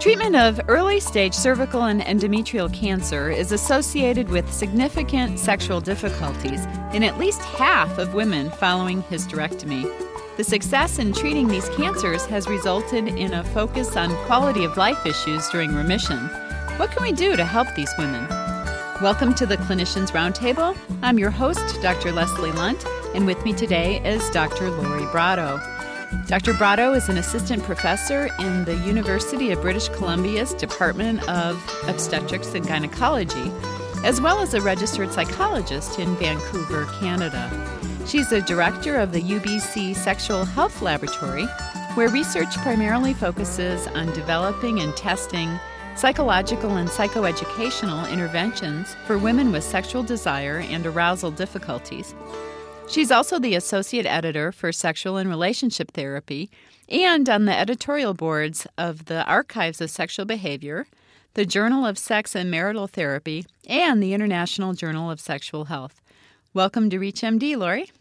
Treatment of early stage cervical and endometrial cancer is associated with significant sexual difficulties in at least half of women following hysterectomy. The success in treating these cancers has resulted in a focus on quality of life issues during remission. What can we do to help these women? Welcome to the Clinicians Roundtable. I'm your host, Dr. Leslie Lundt, and with me today is Dr. Lori Brotto. Dr. Brotto is an assistant professor in the University of British Columbia's Department of Obstetrics and Gynecology, as well as a registered psychologist in Vancouver, Canada. She's a director of the UBC Sexual Health Laboratory, where research primarily focuses on developing and testing psychological and psychoeducational interventions for women with sexual desire and arousal difficulties. She's also the associate editor for sexual and relationship therapy and on the editorial boards of the Archives of Sexual Behavior, the Journal of Sex and Marital Therapy, and the International Journal of Sexual Health. Welcome to ReachMD, Lori.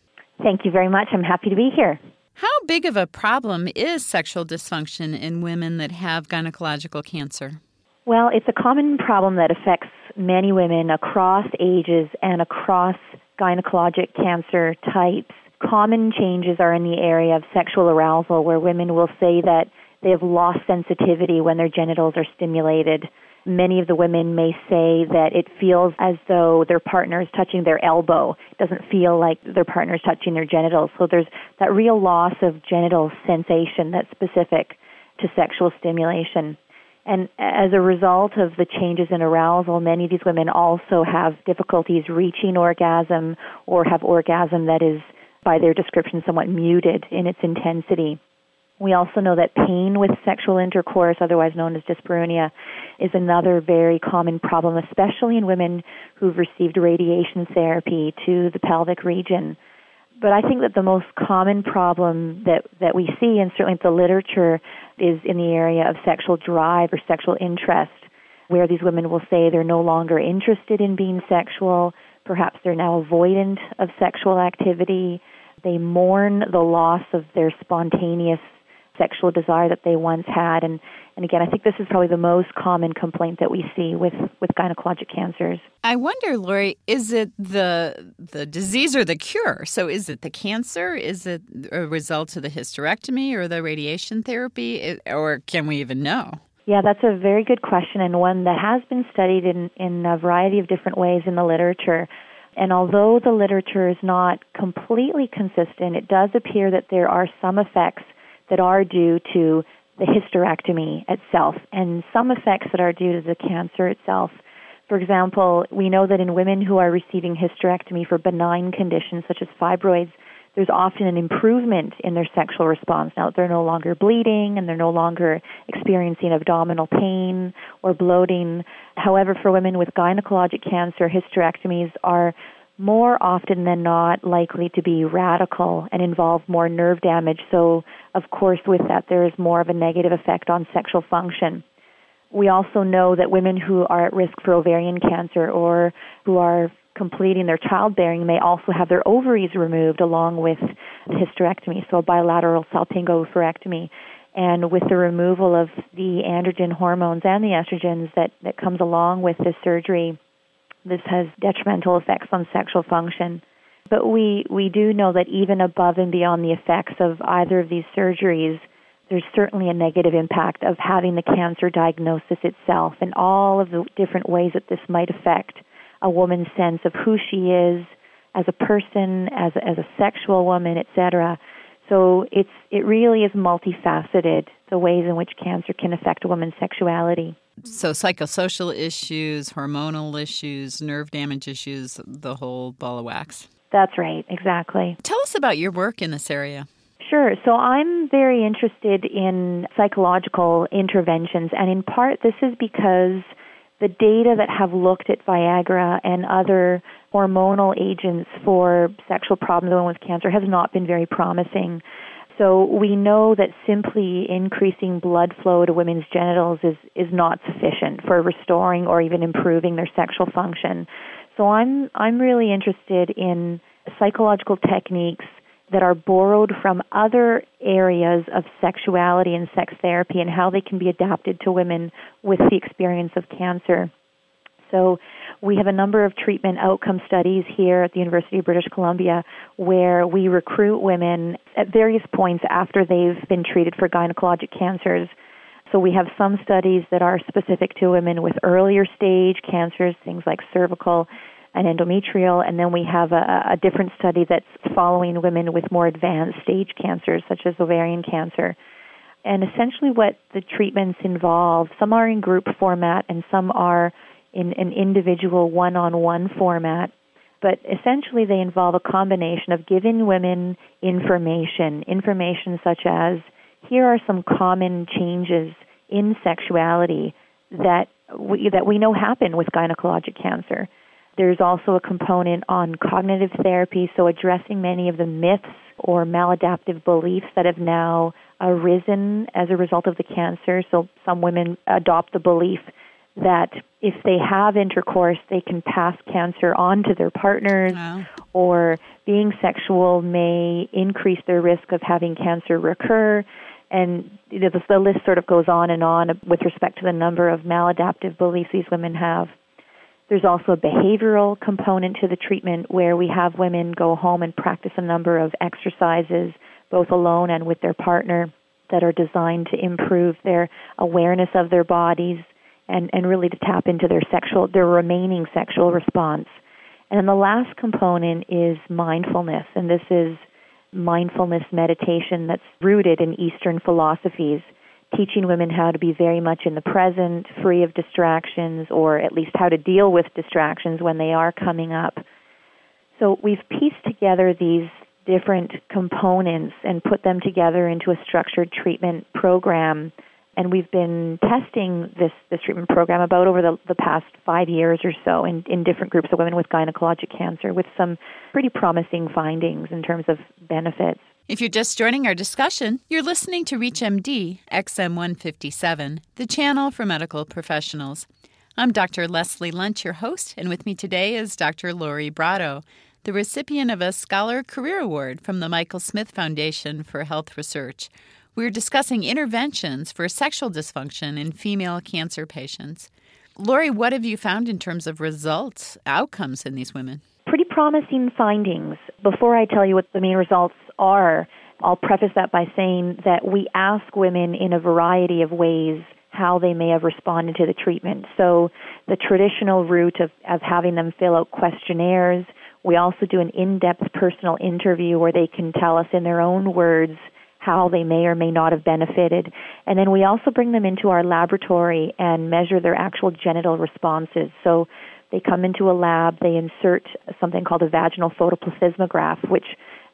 Thank you very much. I'm happy to be here. How big of a problem is sexual dysfunction in women that have gynecological cancer? Well, it's a common problem that affects many women across ages and across gynecologic cancer types. Common changes are in the area of sexual arousal, where women will say that they have lost sensitivity when their genitals are stimulated. Many of the women may say that it feels as though their partner is touching their elbow. It doesn't feel like their partner is touching their genitals. So there's that real loss of genital sensation that's specific to sexual stimulation. And as a result of the changes in arousal, many of these women also have difficulties reaching orgasm or have orgasm that is, by their description, somewhat muted in its intensity. We also know that pain with sexual intercourse, otherwise known as dyspareunia, is another very common problem, especially in women who've received radiation therapy to the pelvic region. But I think that the most common problem that, that we see, and certainly the literature, is in the area of sexual drive or sexual interest, where these women will say they're no longer interested in being sexual. Perhaps they're now avoidant of sexual activity. They mourn the loss of their spontaneous sexual desire that they once had. And, and again, I think this is probably the most common complaint that we see with, with gynecologic cancers. I wonder, Lori, is it the the disease or the cure? So is it the cancer? Is it a result of the hysterectomy or the radiation therapy? Or can we even know? Yeah, that's a very good question and one that has been studied in, in a variety of different ways in the literature. And although the literature is not completely consistent, it does appear that there are some effects that are due to the hysterectomy itself and some effects that are due to the cancer itself. For example, we know that in women who are receiving hysterectomy for benign conditions such as fibroids, there's often an improvement in their sexual response. Now, they're no longer bleeding and they're no longer experiencing abdominal pain or bloating. However, for women with gynecologic cancer, hysterectomies are more often than not likely to be radical and involve more nerve damage. So, of course, with that, there is more of a negative effect on sexual function. We also know that women who are at risk for ovarian cancer or who are completing their childbearing may also have their ovaries removed along with hysterectomy, so a bilateral salpingo-oophorectomy. And with the removal of the androgen hormones and the estrogens that, that comes along with this surgery, this has detrimental effects on sexual function. But we, we do know that even above and beyond the effects of either of these surgeries, there's certainly a negative impact of having the cancer diagnosis itself and all of the different ways that this might affect a woman's sense of who she is as a person, as a, as a sexual woman, etc. So it's it really is multifaceted the ways in which cancer can affect a woman's sexuality. So, psychosocial issues, hormonal issues, nerve damage issues, the whole ball of wax. That's right, exactly. Tell us about your work in this area. Sure. So I'm very interested in psychological interventions, and in part, this is because the data that have looked at Viagra and other hormonal agents for sexual problems with cancer has not been very promising. So we know that simply increasing blood flow to women's genitals is, is not sufficient for restoring or even improving their sexual function. So I'm I'm really interested in psychological techniques that are borrowed from other areas of sexuality and sex therapy and how they can be adapted to women with the experience of cancer. So we have a number of treatment outcome studies here at the University of British Columbia where we recruit women at various points after they've been treated for gynecologic cancers. So we have some studies that are specific to women with earlier stage cancers, things like cervical and endometrial, and then we have a, a different study that's following women with more advanced stage cancers, such as ovarian cancer. And essentially, what the treatments involve, some are in group format and some are in an individual one on one format. But essentially, they involve a combination of giving women information, information such as here are some common changes in sexuality that we, that we know happen with gynecologic cancer. There's also a component on cognitive therapy, so addressing many of the myths or maladaptive beliefs that have now arisen as a result of the cancer. So some women adopt the belief that if they have intercourse, they can pass cancer on to their partners, wow. or being sexual may increase their risk of having cancer recur. And you know, the, the list sort of goes on and on with respect to the number of maladaptive beliefs these women have. There's also a behavioral component to the treatment where we have women go home and practice a number of exercises, both alone and with their partner, that are designed to improve their awareness of their bodies, and, and really to tap into their sexual, their remaining sexual response. And then the last component is mindfulness, and this is mindfulness meditation that's rooted in Eastern philosophies, teaching women how to be very much in the present, free of distractions, or at least how to deal with distractions when they are coming up. So we've pieced together these different components and put them together into a structured treatment program and we've been testing this, this treatment program about over the, the past five years or so in, in different groups of women with gynecologic cancer with some pretty promising findings in terms of benefits. If you're just joining our discussion, you're listening to ReachMD XM157, the channel for medical professionals. I'm Dr. Leslie Lundt, your host, and with me today is Dr. Lori Brotto, the recipient of a Scholar Career Award from the Michael Smith Foundation for Health Research. We're discussing interventions for sexual dysfunction in female cancer patients. Lori, what have you found in terms of results, outcomes in these women? Pretty promising findings. Before I tell you what the main results are, I'll preface that by saying that we ask women in a variety of ways how they may have responded to the treatment. So, the traditional route of, of having them fill out questionnaires. We also do an in depth personal interview where they can tell us in their own words how they may or may not have benefited. And then we also bring them into our laboratory and measure their actual genital responses. So they come into a lab, they insert something called a vaginal photoplethysmograph, which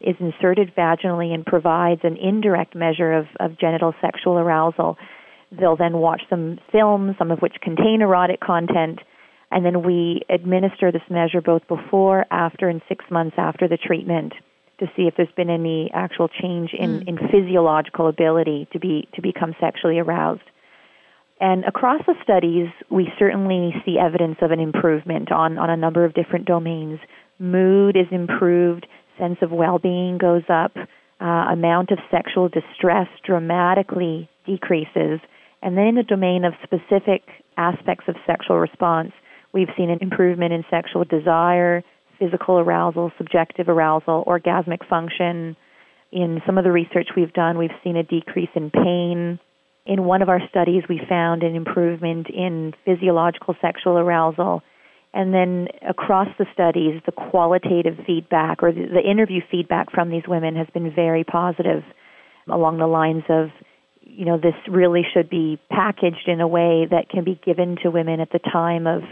is inserted vaginally and provides an indirect measure of, of genital sexual arousal. They'll then watch some films, some of which contain erotic content, and then we administer this measure both before, after, and six months after the treatment to see if there's been any actual change in, mm. in physiological ability to be to become sexually aroused. And across the studies, we certainly see evidence of an improvement on, on a number of different domains. Mood is improved, sense of well being goes up, uh, amount of sexual distress dramatically decreases. And then in the domain of specific aspects of sexual response, we've seen an improvement in sexual desire, physical arousal, subjective arousal, orgasmic function. In some of the research we've done, we've seen a decrease in pain. In one of our studies, we found an improvement in physiological sexual arousal. And then across the studies, the qualitative feedback or the, interview feedback from these women has been very positive along the lines of, you know, this really should be packaged in a way that can be given to women at the time of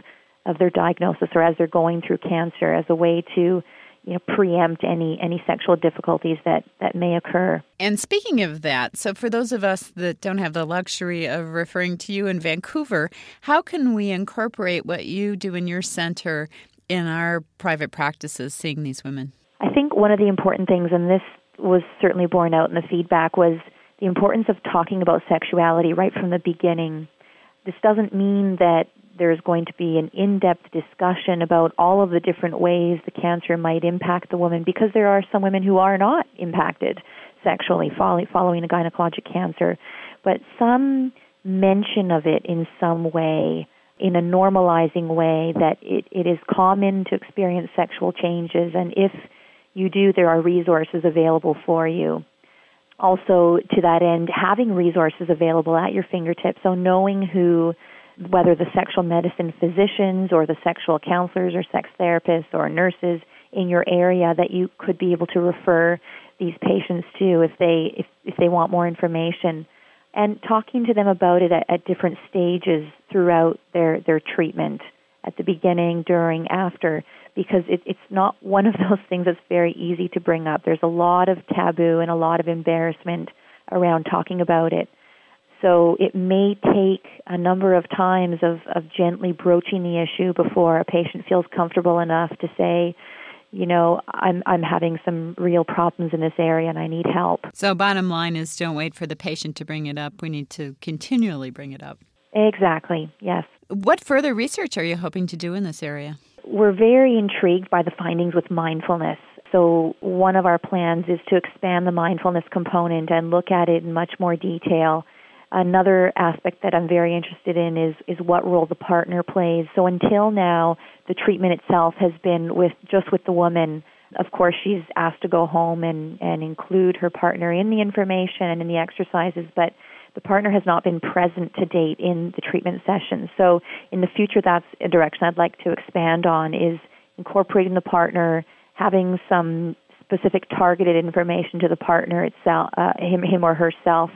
of their diagnosis or as they're going through cancer as a way to you know preempt any any sexual difficulties that that may occur. And speaking of that, so for those of us that don't have the luxury of referring to you in Vancouver, how can we incorporate what you do in your center in our private practices seeing these women? I think one of the important things and this was certainly borne out in the feedback was the importance of talking about sexuality right from the beginning. This doesn't mean that there's going to be an in-depth discussion about all of the different ways the cancer might impact the woman because there are some women who are not impacted sexually following a gynecologic cancer, but some mention of it in some way in a normalizing way that it, it is common to experience sexual changes and if you do there are resources available for you. Also to that end having resources available at your fingertips so knowing who whether the sexual medicine physicians or the sexual counselors or sex therapists or nurses in your area that you could be able to refer these patients to if they if, if they want more information. And talking to them about it at, at different stages throughout their their treatment at the beginning during after because it, it's not one of those things that's very easy to bring up. There's a lot of taboo and a lot of embarrassment around talking about it so it may take a number of times of, of gently broaching the issue before a patient feels comfortable enough to say, you know, I'm I'm having some real problems in this area and I need help. So bottom line is don't wait for the patient to bring it up. We need to continually bring it up. Exactly. Yes. What further research are you hoping to do in this area? We're very intrigued by the findings with mindfulness. So, one of our plans is to expand the mindfulness component and look at it in much more detail Another aspect that I'm very interested in is, is what role the partner plays. So until now, the treatment itself has been with just with the woman. Of course, she's asked to go home and, and include her partner in the information and in the exercises, but the partner has not been present to date in the treatment sessions. So in the future, that's a direction I'd like to expand on is incorporating the partner, having some specific targeted information to the partner itself, uh, him, him or herself,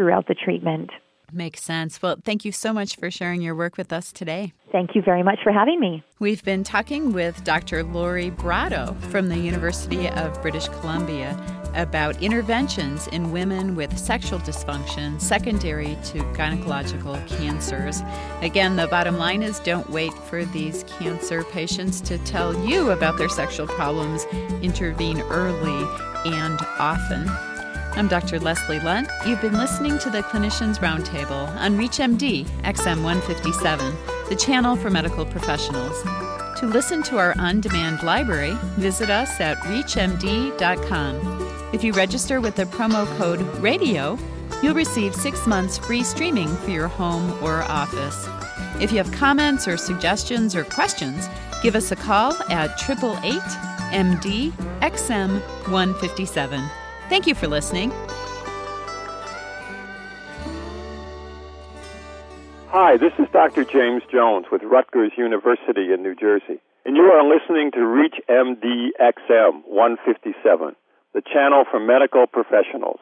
throughout the treatment. Makes sense. Well, thank you so much for sharing your work with us today. Thank you very much for having me. We've been talking with Dr. Lori Brotto from the University of British Columbia about interventions in women with sexual dysfunction secondary to gynecological cancers. Again, the bottom line is don't wait for these cancer patients to tell you about their sexual problems. Intervene early and often. I'm Dr. Leslie Lundt. You've been listening to the Clinicians Roundtable on ReachMD XM 157, the channel for medical professionals. To listen to our on demand library, visit us at ReachMD.com. If you register with the promo code RADIO, you'll receive six months free streaming for your home or office. If you have comments or suggestions or questions, give us a call at 888 MD XM 157. Thank you for listening. Hi, this is Dr. James Jones with Rutgers University in New Jersey, and you are listening to Reach MD XM 157, the channel for medical professionals.